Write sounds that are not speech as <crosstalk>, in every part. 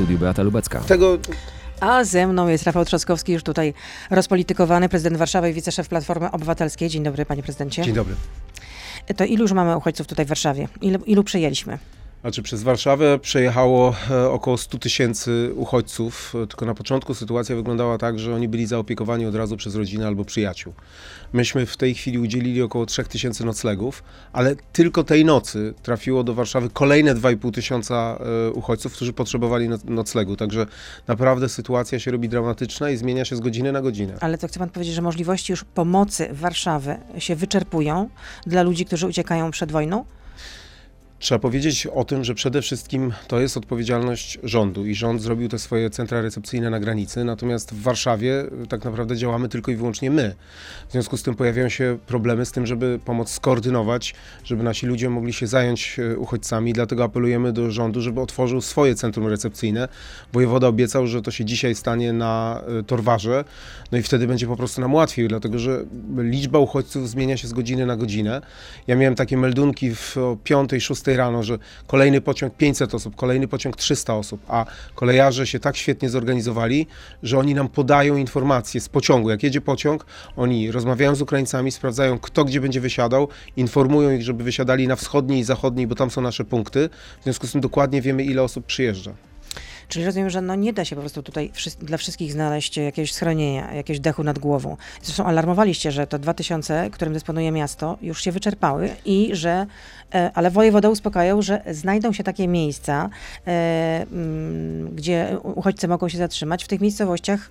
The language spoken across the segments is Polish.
studiu Beata Lubecka. Tego A ze mną jest Rafał Trzaskowski, już tutaj rozpolitykowany, prezydent Warszawy i wiceszef Platformy Obywatelskiej. Dzień dobry, panie prezydencie. Dzień dobry. To ilu już mamy uchodźców tutaj w Warszawie? Ilu, ilu przyjęliśmy? Znaczy przez Warszawę przejechało e, około 100 tysięcy uchodźców, e, tylko na początku sytuacja wyglądała tak, że oni byli zaopiekowani od razu przez rodzinę albo przyjaciół. Myśmy w tej chwili udzielili około 3 tysięcy noclegów, ale tylko tej nocy trafiło do Warszawy kolejne 2,5 tysiąca e, uchodźców, którzy potrzebowali no- noclegu. Także naprawdę sytuacja się robi dramatyczna i zmienia się z godziny na godzinę. Ale to chce pan powiedzieć, że możliwości już pomocy Warszawy się wyczerpują dla ludzi, którzy uciekają przed wojną? Trzeba powiedzieć o tym, że przede wszystkim to jest odpowiedzialność rządu i rząd zrobił te swoje centra recepcyjne na granicy, natomiast w Warszawie y, tak naprawdę działamy tylko i wyłącznie my. W związku z tym pojawiają się problemy z tym, żeby pomoc skoordynować, żeby nasi ludzie mogli się zająć y, uchodźcami, dlatego apelujemy do rządu, żeby otworzył swoje centrum recepcyjne. Wojewoda obiecał, że to się dzisiaj stanie na y, Torwarze, no i wtedy będzie po prostu nam łatwiej, dlatego że liczba uchodźców zmienia się z godziny na godzinę. Ja miałem takie meldunki w o 5, 6 rano, że kolejny pociąg 500 osób, kolejny pociąg 300 osób, a kolejarze się tak świetnie zorganizowali, że oni nam podają informacje z pociągu. Jak jedzie pociąg, oni rozmawiają z Ukraińcami, sprawdzają kto gdzie będzie wysiadał, informują ich, żeby wysiadali na wschodniej i zachodniej, bo tam są nasze punkty. W związku z tym dokładnie wiemy, ile osób przyjeżdża. Czyli rozumiem, że no nie da się po prostu tutaj wszy- dla wszystkich znaleźć jakiegoś schronienia, jakiegoś dechu nad głową. Zresztą alarmowaliście, że to 2000, którym dysponuje miasto, już się wyczerpały i że, e, ale wojewoda uspokajał, że znajdą się takie miejsca, e, mm, gdzie uchodźcy mogą się zatrzymać w tych miejscowościach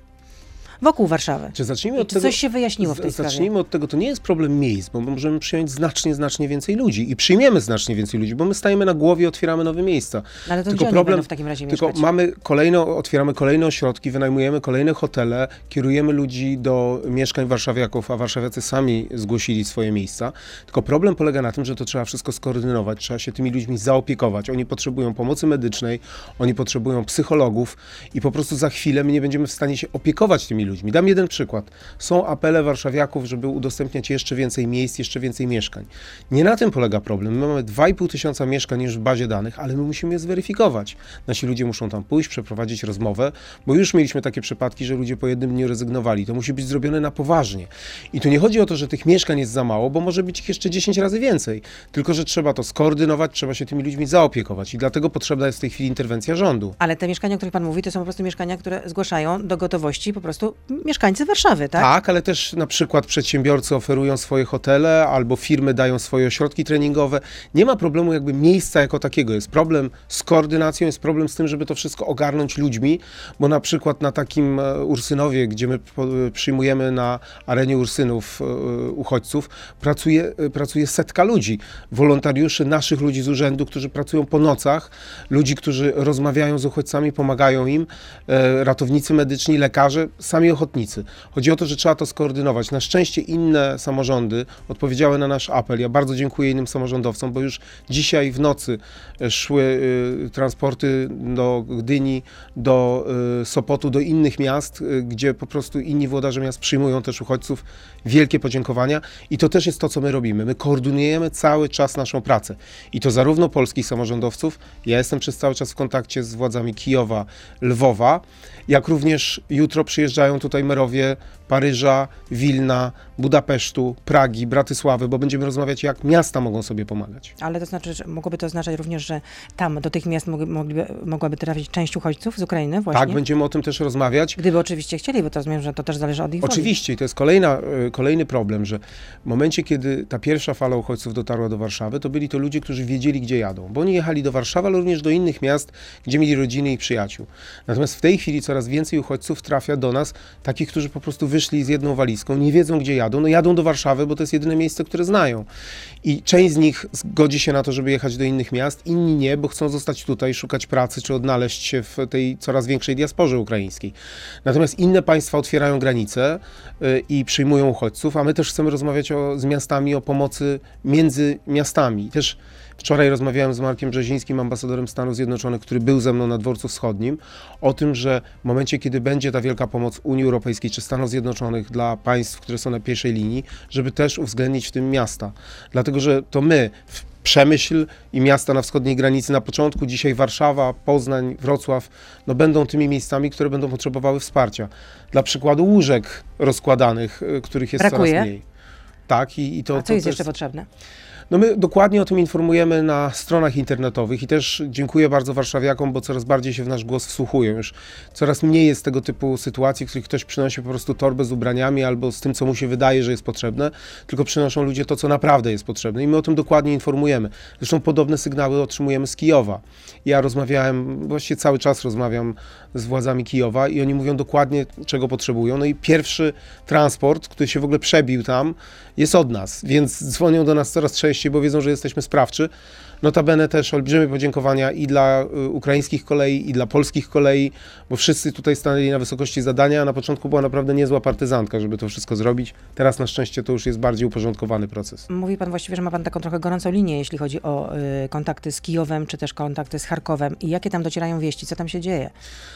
wokół Warszawy. Czy zacznijmy od czy tego, coś się wyjaśniło w tej sprawie? Zacznijmy od tego, to nie jest problem miejsc, bo możemy przyjąć znacznie, znacznie więcej ludzi i przyjmiemy znacznie więcej ludzi, bo my stajemy na głowie, otwieramy nowe miejsca. No Ale to tylko problem- w takim razie Tylko mieszkać? mamy kolejne, otwieramy kolejne ośrodki, wynajmujemy kolejne hotele, kierujemy ludzi do mieszkań warszawiaków, a warszawiacy sami zgłosili swoje miejsca. Tylko problem polega na tym, że to trzeba wszystko skoordynować, trzeba się tymi ludźmi zaopiekować. Oni potrzebują pomocy medycznej, oni potrzebują psychologów i po prostu za chwilę my nie będziemy w stanie się opiekować tymi ludźmi. Dam jeden przykład. Są apele warszawiaków, żeby udostępniać jeszcze więcej miejsc, jeszcze więcej mieszkań. Nie na tym polega problem. My mamy 2,5 tysiąca mieszkań już w bazie danych, ale my musimy je zweryfikować. Nasi ludzie muszą tam pójść, przeprowadzić rozmowę, bo już mieliśmy takie przypadki, że ludzie po jednym dniu rezygnowali. To musi być zrobione na poważnie. I tu nie chodzi o to, że tych mieszkań jest za mało, bo może być ich jeszcze 10 razy więcej. Tylko, że trzeba to skoordynować, trzeba się tymi ludźmi zaopiekować. I dlatego potrzebna jest w tej chwili interwencja rządu. Ale te mieszkania, o których pan mówi, to są po prostu mieszkania, które zgłaszają do gotowości po prostu mieszkańcy Warszawy, tak? Tak, ale też na przykład przedsiębiorcy oferują swoje hotele albo firmy dają swoje ośrodki treningowe. Nie ma problemu jakby miejsca jako takiego. Jest problem z koordynacją, jest problem z tym, żeby to wszystko ogarnąć ludźmi, bo na przykład na takim e, Ursynowie, gdzie my e, przyjmujemy na arenie Ursynów e, uchodźców, pracuje, pracuje setka ludzi, wolontariuszy, naszych ludzi z urzędu, którzy pracują po nocach, ludzi, którzy rozmawiają z uchodźcami, pomagają im, ratownicy medyczni, lekarze, sami ochotnicy. Chodzi o to, że trzeba to skoordynować. Na szczęście inne samorządy odpowiedziały na nasz apel. Ja bardzo dziękuję innym samorządowcom, bo już dzisiaj w nocy e, szły y, transporty do Gdyni, do y, Sopotu, do innych miast, gdzie po prostu inni włodarze miast przyjmują też uchodźców. Wielkie podziękowania i to też jest to, co my robimy. My koordynujemy cały czas naszą pracę i to zarówno polskich samorządowców, ja jestem przez cały czas w kontakcie z władzami Kijowa, Lwowa, jak również jutro przyjeżdżają tutaj merowie Paryża, Wilna, Budapesztu, Pragi, Bratysławy, bo będziemy rozmawiać, jak miasta mogą sobie pomagać. Ale to znaczy, że mogłoby to oznaczać również, że tam do tych miast mogli, mogliby, mogłaby trafić część uchodźców z Ukrainy właśnie? Tak, będziemy o tym też rozmawiać. Gdyby oczywiście chcieli, bo to rozumiem, że to też zależy od ich. Oczywiście, i to jest kolejna, e, kolejny problem, że w momencie, kiedy ta pierwsza fala uchodźców dotarła do Warszawy, to byli to ludzie, którzy wiedzieli, gdzie jadą, bo oni jechali do Warszawy, ale również do innych miast, gdzie mieli rodziny i przyjaciół. Natomiast w tej chwili coraz więcej uchodźców trafia do nas, takich, którzy po prostu wyszli z jedną walizką, nie wiedzą, gdzie jadą, no jadą do Warszawy, bo to jest jedyne miejsce, które znają. I część z nich zgodzi się na to, żeby jechać do innych miast, inni nie, bo chcą zostać tutaj, szukać pracy, czy odnaleźć się w tej coraz większej diasporze ukraińskiej. Natomiast inne państwa otwierają granice y, i przyjmują uchodźców, a my też chcemy rozmawiać o, z miastami o pomocy między miastami. Też Wczoraj rozmawiałem z Markiem Brzezińskim, ambasadorem Stanów Zjednoczonych, który był ze mną na dworcu wschodnim, o tym, że w momencie, kiedy będzie ta wielka pomoc Unii Europejskiej czy Stanów Zjednoczonych dla państw, które są na pierwszej linii, żeby też uwzględnić w tym miasta. Dlatego, że to my w Przemyśl i miasta na wschodniej granicy na początku, dzisiaj Warszawa, Poznań, Wrocław, no będą tymi miejscami, które będą potrzebowały wsparcia. Dla przykładu łóżek rozkładanych, y, których jest Brakuje? coraz mniej. Tak, i, i to, A co to jest jeszcze potrzebne? No my dokładnie o tym informujemy na stronach internetowych i też dziękuję bardzo warszawiakom, bo coraz bardziej się w nasz głos wsłuchują. Już coraz mniej jest tego typu sytuacji, w których ktoś przynosi po prostu torbę z ubraniami albo z tym, co mu się wydaje, że jest potrzebne, tylko przynoszą ludzie to, co naprawdę jest potrzebne i my o tym dokładnie informujemy. Zresztą podobne sygnały otrzymujemy z Kijowa. Ja rozmawiałem, właściwie cały czas rozmawiam z władzami Kijowa i oni mówią dokładnie, czego potrzebują. No i pierwszy transport, który się w ogóle przebił tam, jest od nas, więc dzwonią do nas coraz częściej, bo wiedzą, że jesteśmy sprawczy. Notabene też olbrzymie podziękowania i dla y, ukraińskich kolei, i dla polskich kolei, bo wszyscy tutaj stanęli na wysokości zadania. Na początku była naprawdę niezła partyzantka, żeby to wszystko zrobić. Teraz na szczęście to już jest bardziej uporządkowany proces. Mówi pan właściwie, że ma pan taką trochę gorącą linię, jeśli chodzi o y, kontakty z Kijowem, czy też kontakty z Charkowem. I jakie tam docierają wieści? Co tam się dzieje?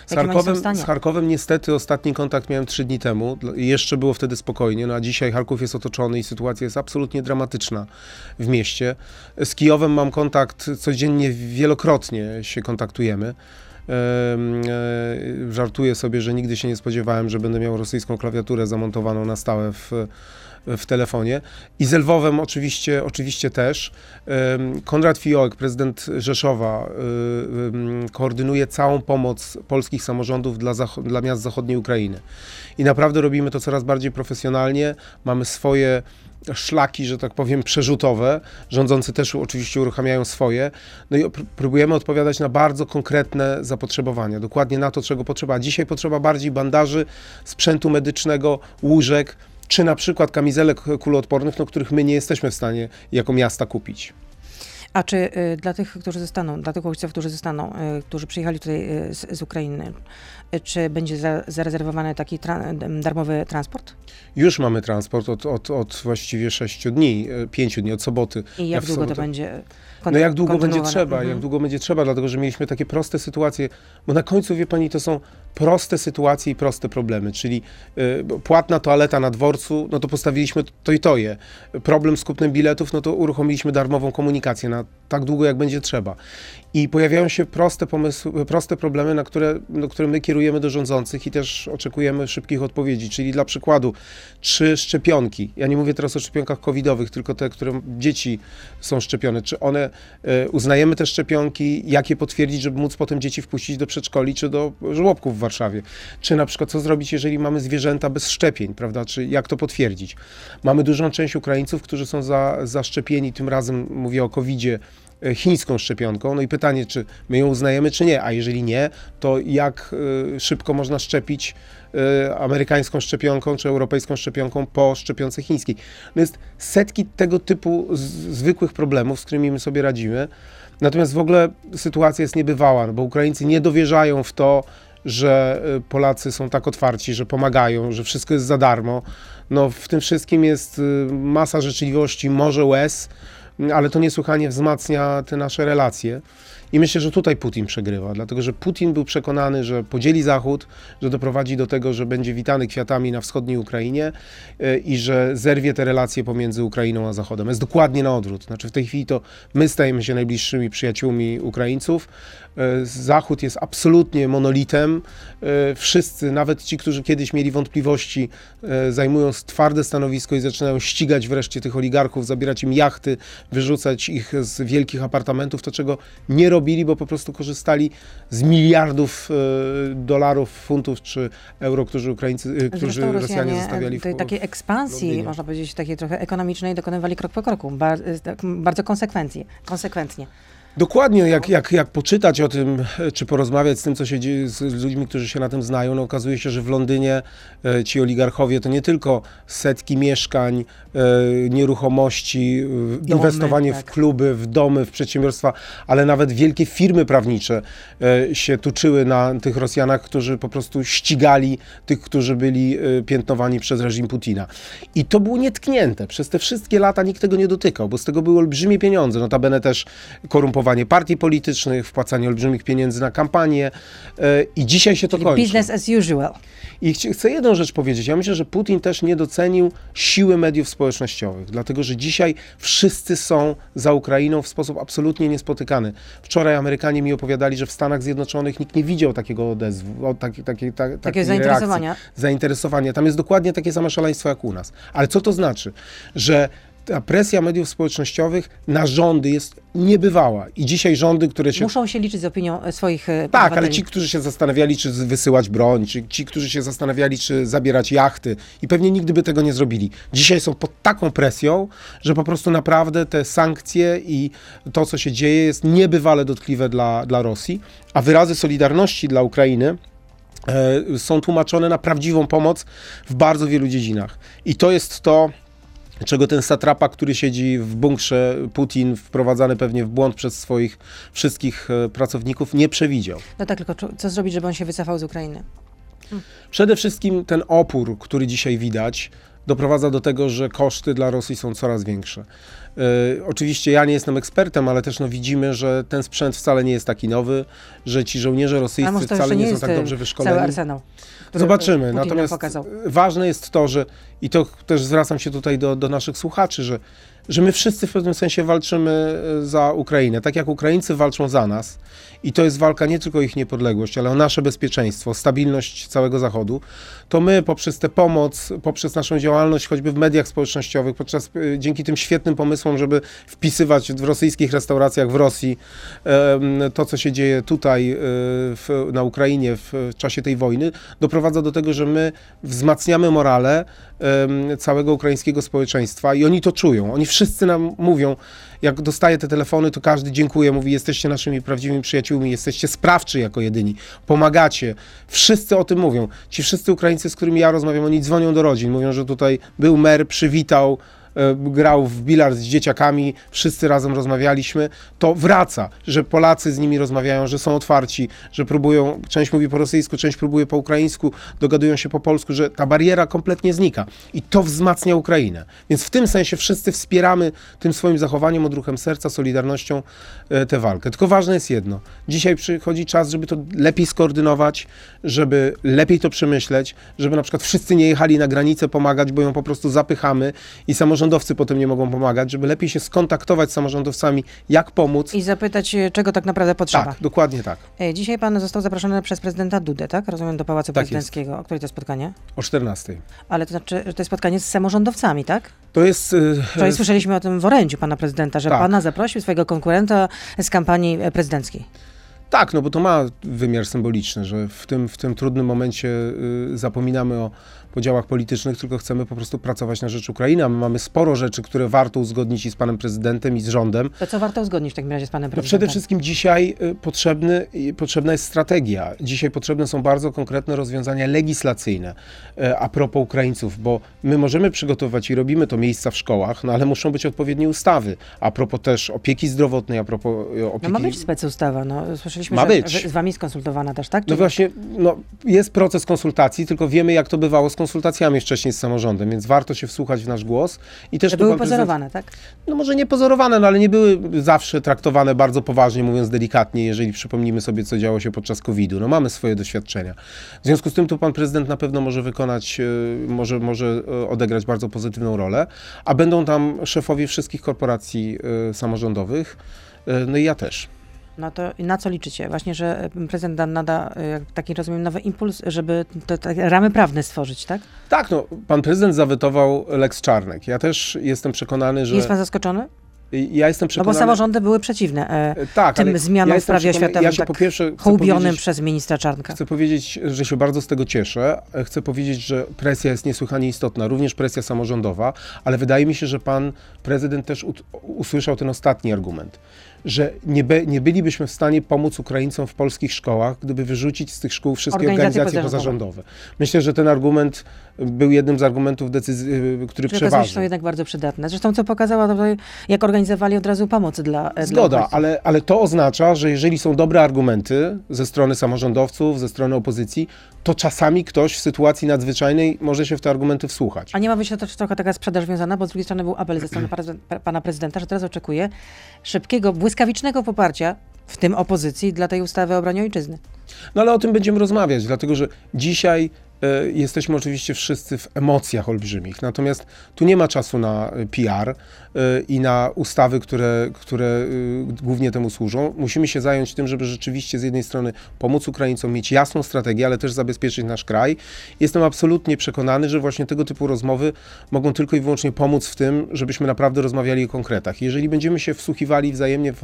Z Charkowem, z Charkowem niestety ostatni kontakt miałem trzy dni temu jeszcze było wtedy spokojnie, no a dzisiaj Charków jest otoczony i sytuacja jest absolutnie dramatyczna w mieście. Z Kijowem mam kontakt codziennie, wielokrotnie się kontaktujemy. Em, e, Żartuję sobie, że nigdy się nie spodziewałem, że będę miał rosyjską klawiaturę zamontowaną na stałe w, w telefonie. I z Lwowem oczywiście, oczywiście też. Konrad Fiołek, prezydent Rzeszowa, y, koordynuje całą pomoc polskich samorządów dla, dla miast zachodniej Ukrainy. I naprawdę robimy to coraz bardziej profesjonalnie. Mamy swoje szlaki, że tak powiem, przerzutowe. Rządzący też oczywiście uruchamiają swoje. No i pr- próbujemy odpowiadać na bardzo konkretne zapotrzebowania. Dokładnie na to, czego potrzeba. Dzisiaj potrzeba bardziej bandaży, sprzętu medycznego, łóżek, czy na przykład kamizelek kuloodpornych, no, których my nie jesteśmy w stanie jako miasta kupić. A czy y, dla tych, którzy zostaną, dla tych uchodźców, którzy zostaną, y, którzy przyjechali tutaj y, z, z Ukrainy, czy będzie za, zarezerwowany taki tra- darmowy transport? Już mamy transport od, od, od właściwie sześciu dni, e, pięciu dni, od soboty. I Ja jak długo to sobotę- będzie No jak długo będzie trzeba, Mhm. jak długo będzie trzeba, dlatego że mieliśmy takie proste sytuacje, bo na końcu, wie pani, to są proste sytuacje i proste problemy, czyli y, płatna toaleta na dworcu, no to postawiliśmy to i to je. Problem z kupnem biletów, no to uruchomiliśmy darmową komunikację na tak długo, jak będzie trzeba. I pojawiają się proste pomysły, proste problemy, na które, no, które my kierujemy do rządzących i też oczekujemy szybkich odpowiedzi, czyli dla przykładu, czy szczepionki, ja nie mówię teraz o szczepionkach covidowych, tylko te, które dzieci są szczepione, czy one, e, uznajemy te szczepionki, jak je potwierdzić, żeby móc potem dzieci wpuścić do przedszkoli czy do żłobków w Warszawie, czy na przykład co zrobić, jeżeli mamy zwierzęta bez szczepień, prawda, czy jak to potwierdzić. Mamy dużą część Ukraińców, którzy są za, zaszczepieni, tym razem mówię o covidzie, chińską szczepionką. No i pytanie, czy my ją uznajemy, czy nie, a jeżeli nie, to jak e, szybko można szczepić e, amerykańską szczepionką czy europejską szczepionką po szczepionce chińskiej. No jest setki tego typu zwykłych problemów, z którymi my sobie radzimy. Natomiast w ogóle sytuacja jest niebywała, no bo Ukraińcy nie dowierzają w to, że Polacy są tak otwarci, że pomagają, że wszystko jest za darmo. No w tym wszystkim jest masa życzliwości, może łez, ale to niesłychanie wzmacnia te nasze relacje. I myślę, że tutaj Putin przegrywa, dlatego że Putin był przekonany, że podzieli Zachód, że doprowadzi do tego, że będzie witany kwiatami na wschodniej Ukrainie y, i że zerwie te relacje pomiędzy Ukrainą a Zachodem. Jest dokładnie na odwrót. Znaczy w tej chwili to my stajemy się najbliższymi przyjaciółmi Ukraińców. Y, Zachód jest absolutnie monolitem. Y, Wszyscy, nawet ci, którzy kiedyś mieli wątpliwości, zajmują twarde stanowisko i zaczynają ścigać wreszcie tych oligarchów, zabierać im jachty, wyrzucać ich z wielkich apartamentów, to czego nie robili, bo po prostu korzystali z miliardów y, dolarów, funtów czy euro, którzy Ukraińcy, y, którzy Zresztą Rosjanie zostawiali w tej takiej ekspansji, Londynie. można powiedzieć, takiej trochę ekonomicznej dokonywali krok po kroku, bar, tak, bardzo konsekwencje, konsekwentnie. Dokładnie, jak, jak, jak poczytać o tym, czy porozmawiać z tym, co się dzieje z ludźmi, którzy się na tym znają, no okazuje się, że w Londynie e, ci oligarchowie to nie tylko setki mieszkań, e, nieruchomości, Domy, inwestowanie w tak. kluby, w domy, w przedsiębiorstwa, ale nawet wielkie firmy prawnicze e, się tuczyły na tych Rosjanach, którzy po prostu ścigali tych, którzy byli piętnowani przez reżim Putina. I to było nietknięte. Przez te wszystkie lata nikt tego nie dotykał, bo z tego były olbrzymie pieniądze. Notabene też korumpowanie partii politycznych, wpłacanie olbrzymich pieniędzy na kampanię e, i dzisiaj się to kończy. Business as usual. I chcę jedną rzecz powiedzieć. Ja myślę, że Putin też nie docenił siły mediów społecznościowych, dlatego że dzisiaj wszyscy są za Ukrainą w sposób absolutnie niespotykany. Wczoraj Amerykanie mi opowiadali, że w Stanach Zjednoczonych nikt nie widział takiego odezwu, o, taki, taki, ta, Takiego reakcji zainteresowania. zainteresowania. Tam jest dokładnie takie same szaleństwo jak u nas. Ale co to znaczy? Że ta presja mediów społecznościowych na rządy jest niebywała. I dzisiaj rządy, które się Muszą się liczyć z opinią e, swoich e, tak, ale obywateli. ci, którzy się zastanawiali, czy wysyłać broń, czy ci, którzy się zastanawiali, czy zabierać jachty i pewnie nigdy by tego nie zrobili. Dzisiaj są pod taką presją, że po prostu naprawdę te sankcje i to, co się dzieje, jest niebywale dotkliwe dla, dla Rosji, a wyrazy solidarności dla Ukrainy e, są tłumaczone na prawdziwą pomoc w bardzo wielu dziedzinach. I to jest to, czego ten satrapa, który siedzi w bunkrze Putin, wprowadzany pewnie w błąd przez swoich wszystkich e, pracowników, nie przewidział. No tak, tylko co zrobić, żeby on się wycofał z Ukrainy? Przede wszystkim ten opór, który dzisiaj widać, doprowadza do tego, że koszty dla Rosji są coraz większe. E, oczywiście ja nie jestem ekspertem, ale też no, widzimy, że ten sprzęt wcale nie jest taki nowy, że ci żołnierze rosyjscy wcale nie, nie są tak e, dobrze cały wyszkoleni. arsenał. Zobaczymy. Putin Natomiast pokazał. ważne jest to, że i to też zwracam się tutaj do, do naszych słuchaczy, że, że my wszyscy w pewnym sensie walczymy e, za Ukrainę. Tak jak Ukraińcy walczą za nas i to jest walka nie tylko o ich niepodległość, ale o nasze bezpieczeństwo, stabilność całego Zachodu, to my poprzez tę pomoc, poprzez naszą działalność choćby w mediach społecznościowych, podczas, e, dzięki tym świetnym pomysłom, żeby wpisywać w rosyjskich restauracjach w Rosji to, co się dzieje tutaj e, w, na Ukrainie w czasie tej wojny, doprowadza do tego, że my wzmacniamy morale całego ukraińskiego społeczeństwa i oni to czują. Oni wszyscy nam mówią, jak dostaję te telefony, to każdy dziękuję, mówi, jesteście naszymi prawdziwymi przyjaciółmi, jesteście sprawczy jako jedyni, pomagacie. Wszyscy o tym mówią. Ci wszyscy Ukraińcy, z którymi ja rozmawiam, oni dzwonią do rodzin, mówią, że tutaj był mer, przywitał, grał w bilard z dzieciakami, wszyscy razem rozmawialiśmy, to wraca, że Polacy z nimi rozmawiają, że są otwarci, że próbują, część mówi po rosyjsku, część próbuje po ukraińsku, dogadują się po polsku, że ta bariera kompletnie znika i to wzmacnia Ukrainę. Więc w tym sensie wszyscy wspieramy tym swoim zachowaniem, odruchem serca, solidarnością e, tę walkę. Tylko ważne jest jedno, dzisiaj przychodzi czas, żeby to lepiej skoordynować, żeby lepiej to przemyśleć, żeby na przykład wszyscy nie jechali na granicę pomagać, bo ją po prostu zapychamy i samorządowcy potem nie mogą pomagać, żeby lepiej się skontaktować z samorządowcami, jak pomóc. I zapytać, e, czego tak naprawdę potrzeba. Tak, dokładnie tak. E, Dzisiaj pan został zaproszony przez prezydenta Dudę, tak? Rozumiem, do Pałacu Tak jest. Prezydenckiego. O której to spotkanie? O 14. Ale to znaczy, że to jest spotkanie z samorządowcami, tak? To jest... e, Wczoraj słyszeliśmy o tym w orędziu pana prezydenta, że Tak. pana zaprosił swojego konkurenta z kampanii prezydenckiej. Tak, no bo to ma wymiar symboliczny, że w tym, w tym trudnym momencie y, zapominamy o podziałach politycznych, tylko chcemy po prostu pracować na rzecz Ukrainy. A my mamy sporo rzeczy, które warto uzgodnić i z panem prezydentem, i z rządem. To co warto uzgodnić w takim razie z panem No prezydentem? przede wszystkim dzisiaj y, potrzebny, y, potrzebna jest strategia. Dzisiaj potrzebne są bardzo konkretne rozwiązania legislacyjne y, a propos Ukraińców, bo my możemy przygotować i robimy to miejsca w szkołach, no ale muszą być odpowiednie ustawy. A propos też opieki zdrowotnej, a propos No opieki... ma być specustawa, no słyszeliśmy, Ma że, być. z wami skonsultowana też, tak? No Czyli- właśnie, no, jest proces konsultacji, tylko wiemy, jak to bywało z konsultacjami wcześniej z samorządem, więc warto się wsłuchać w nasz głos. I też były prezydent- pozorowane, tak? No może nie pozorowane, no ale nie były zawsze traktowane bardzo poważnie, mówiąc delikatnie, jeżeli przypomnimy sobie, co działo się podczas COVID-u. No mamy swoje doświadczenia. W związku z tym tu pan prezydent na pewno może wykonać, e, może, może e, odegrać bardzo pozytywną rolę, a będą tam szefowie wszystkich korporacji e, samorządowych, no i ja też. No to na co liczycie? Właśnie, że e, prezydent nada, e, jak taki rozumiem, nowy impuls, żeby te, te ramy prawne stworzyć, tak? Tak, no, pan prezydent zawetował Lex Czarnek. Ja też jestem przekonany, że... Jest pan zaskoczony? Ja jestem No przekonany... bo samorządy były przeciwne e, E, tak, tym zmianom ja w prawie oświatowym, Ja się tak po pierwsze hołbionym przez ministra Czarnka. chcę powiedzieć, że się bardzo z tego cieszę. E, Chcę powiedzieć, że presja jest niesłychanie istotna, również presja samorządowa, ale wydaje mi się, że pan prezydent też usłyszał ten ostatni argument, że nie, be, nie bylibyśmy w stanie pomóc Ukraińcom w polskich szkołach, gdyby wyrzucić z tych szkół wszystkie Organizacje organizacje, pozarządowe. pozarządowe. Myślę, że ten argument był jednym z argumentów, decyzji, y, który się, że są przeważył. jednak bardzo przydatne. Zresztą co pokazała, to, jak organizowali od razu pomoc dla dla Zgoda, uchodźców. ale, ale to oznacza, że jeżeli są dobre argumenty ze strony samorządowców, ze strony opozycji, to czasami ktoś w sytuacji nadzwyczajnej może się w te argumenty wsłuchać. A nie ma być to też trochę taka sprzedaż wiązana, bo z drugiej strony był apel ze strony <clears throat> pana prezydenta, że teraz oczekuje szybkiego, błyskawicznego poparcia, w tym opozycji, dla tej ustawy o obronie ojczyzny. No ale o tym będziemy rozmawiać, dlatego że dzisiaj jesteśmy oczywiście wszyscy w emocjach olbrzymich, natomiast tu nie ma czasu na e, PR e, i na ustawy, które, które e, głównie temu służą. Musimy się zająć tym, żeby rzeczywiście z jednej strony pomóc Ukraińcom, mieć jasną strategię, ale też zabezpieczyć nasz kraj. Jestem absolutnie przekonany, że właśnie tego typu rozmowy mogą tylko i wyłącznie pomóc w tym, żebyśmy naprawdę rozmawiali o konkretach. Jeżeli będziemy się wsłuchiwali wzajemnie w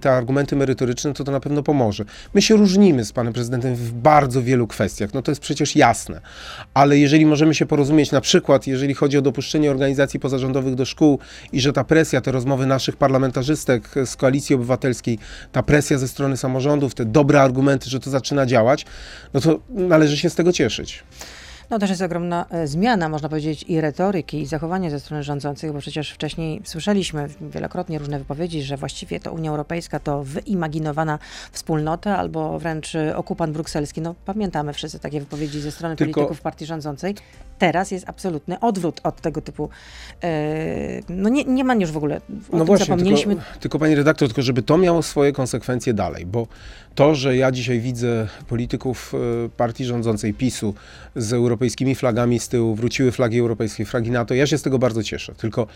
te argumenty merytoryczne, to to na pewno pomoże. My się różnimy z panem prezydentem w bardzo wielu kwestiach, no to jest przecież jasne, ale jeżeli możemy się porozumieć, na przykład jeżeli chodzi o dopuszczenie organizacji pozarządowych do szkół i że ta presja, te rozmowy naszych parlamentarzystek z Koalicji Obywatelskiej, ta presja ze strony samorządów, te dobre argumenty, że to zaczyna działać, no to należy się z tego cieszyć. No też jest ogromna e, zmiana, można powiedzieć, i retoryki, i zachowania ze strony rządzących, bo przecież wcześniej słyszeliśmy wielokrotnie różne wypowiedzi, że właściwie to Unia Europejska to wyimaginowana wspólnota albo wręcz e, okupant brukselski. No pamiętamy wszyscy takie wypowiedzi ze strony Tylko- polityków partii rządzącej. Teraz jest absolutny odwrót od tego typu. E, no nie, nie ma już w ogóle. O No właśnie, zapomnieliśmy. tylko, tylko pani redaktor, tylko żeby to miało swoje konsekwencje dalej, bo to, że ja dzisiaj widzę polityków partii rządzącej PiSu z europejskimi flagami z tyłu, wróciły flagi europejskie, flagi NATO, ja się z tego bardzo cieszę. Tylko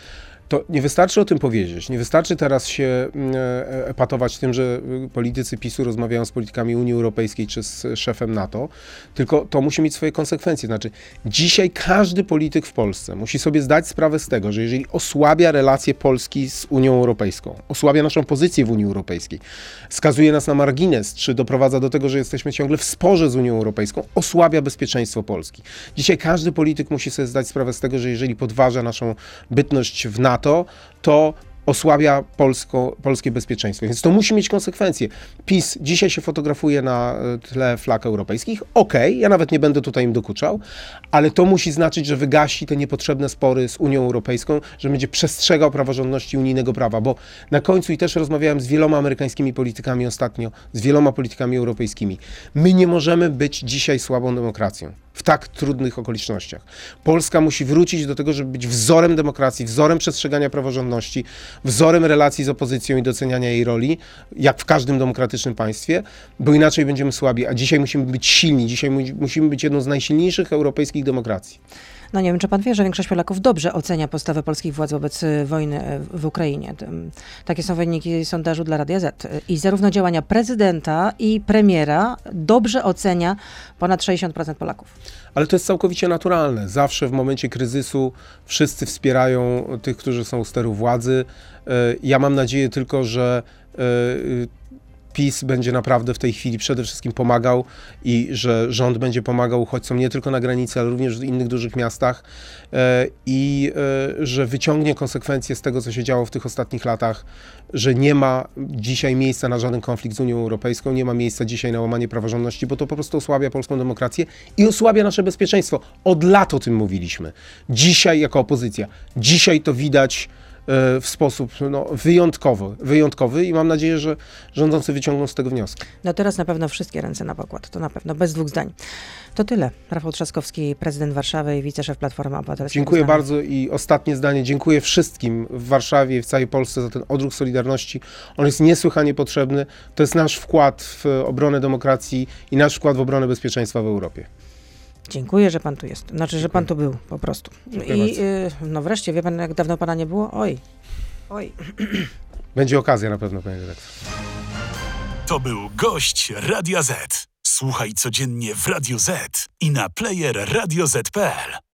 to nie wystarczy o tym powiedzieć, nie wystarczy teraz się mm, e, epatować tym, że y, politycy PiSu rozmawiają z politykami Unii Europejskiej czy z szefem NATO, tylko to musi mieć swoje konsekwencje. Znaczy, dzisiaj każdy polityk w Polsce musi sobie zdać sprawę z tego, że jeżeli osłabia relacje Polski z Unią Europejską, osłabia naszą pozycję w Unii Europejskiej, skazuje nas na margines, czy doprowadza do tego, że jesteśmy ciągle w sporze z Unią Europejską, osłabia bezpieczeństwo Polski. Dzisiaj każdy polityk musi sobie zdać sprawę z tego, że jeżeli podważa naszą bytność w NATO, to osłabia polsko, polskie bezpieczeństwo. Więc to musi mieć konsekwencje. PiS dzisiaj się fotografuje na e, tle flag europejskich. Okej, ja nawet nie będę tutaj im dokuczał, ale to musi znaczyć, że wygasi te niepotrzebne spory z Unią Europejską, że będzie przestrzegał praworządności unijnego prawa, bo na końcu i też rozmawiałem z wieloma amerykańskimi politykami ostatnio, z wieloma politykami europejskimi. My nie możemy być dzisiaj słabą demokracją w tak trudnych okolicznościach. Polska musi wrócić do tego, żeby być wzorem demokracji, wzorem przestrzegania praworządności, wzorem relacji z opozycją i doceniania jej roli, jak w każdym demokratycznym państwie, bo inaczej będziemy słabi. A dzisiaj musimy być silni, dzisiaj mu- musimy być jedną z najsilniejszych europejskich demokracji. No nie wiem, czy pan wie, że większość Polaków dobrze ocenia postawę polskich władz wobec y, wojny y, w Ukrainie. Takie są wyniki sondażu dla Radia Z. Y, I zarówno działania prezydenta i premiera dobrze ocenia ponad 60% Polaków. Ale to jest całkowicie naturalne. Zawsze w momencie kryzysu wszyscy wspierają tych, którzy są u steru władzy. E, Ja mam nadzieję tylko, że PiS będzie naprawdę w tej chwili przede wszystkim pomagał i że rząd będzie pomagał uchodźcom nie tylko na granicy, ale również w innych dużych miastach e, i e, że wyciągnie konsekwencje z tego, co się działo w tych ostatnich latach, że nie ma dzisiaj miejsca na żaden konflikt z Unią Europejską, nie ma miejsca dzisiaj na łamanie praworządności, bo to po prostu osłabia polską demokrację i osłabia nasze bezpieczeństwo. Od lat o tym mówiliśmy. Dzisiaj jako opozycja. Dzisiaj to widać w sposób no, wyjątkowy, wyjątkowy i mam nadzieję, że rządzący wyciągną z tego wnioski. No teraz na pewno wszystkie ręce na pokład, to na pewno, bez dwóch zdań. To tyle. Rafał Trzaskowski, prezydent Warszawy i wiceszef Platformy Obywatelskiej. Dziękuję bardzo i ostatnie zdanie. Dziękuję wszystkim w Warszawie i w całej Polsce za ten odruch Solidarności. On jest niesłychanie potrzebny. To jest nasz wkład w obronę demokracji i nasz wkład w obronę bezpieczeństwa w Europie. Dziękuję, że pan tu jest. Znaczy, że pan tu był po prostu. Dziękuję I y, no wreszcie, wie pan, jak dawno pana nie było? Oj. Oj. <clears throat> Będzie okazja na pewno, panie redaktor. To był gość Radia Z. Słuchaj codziennie w Radio Z i na player radioz.pl.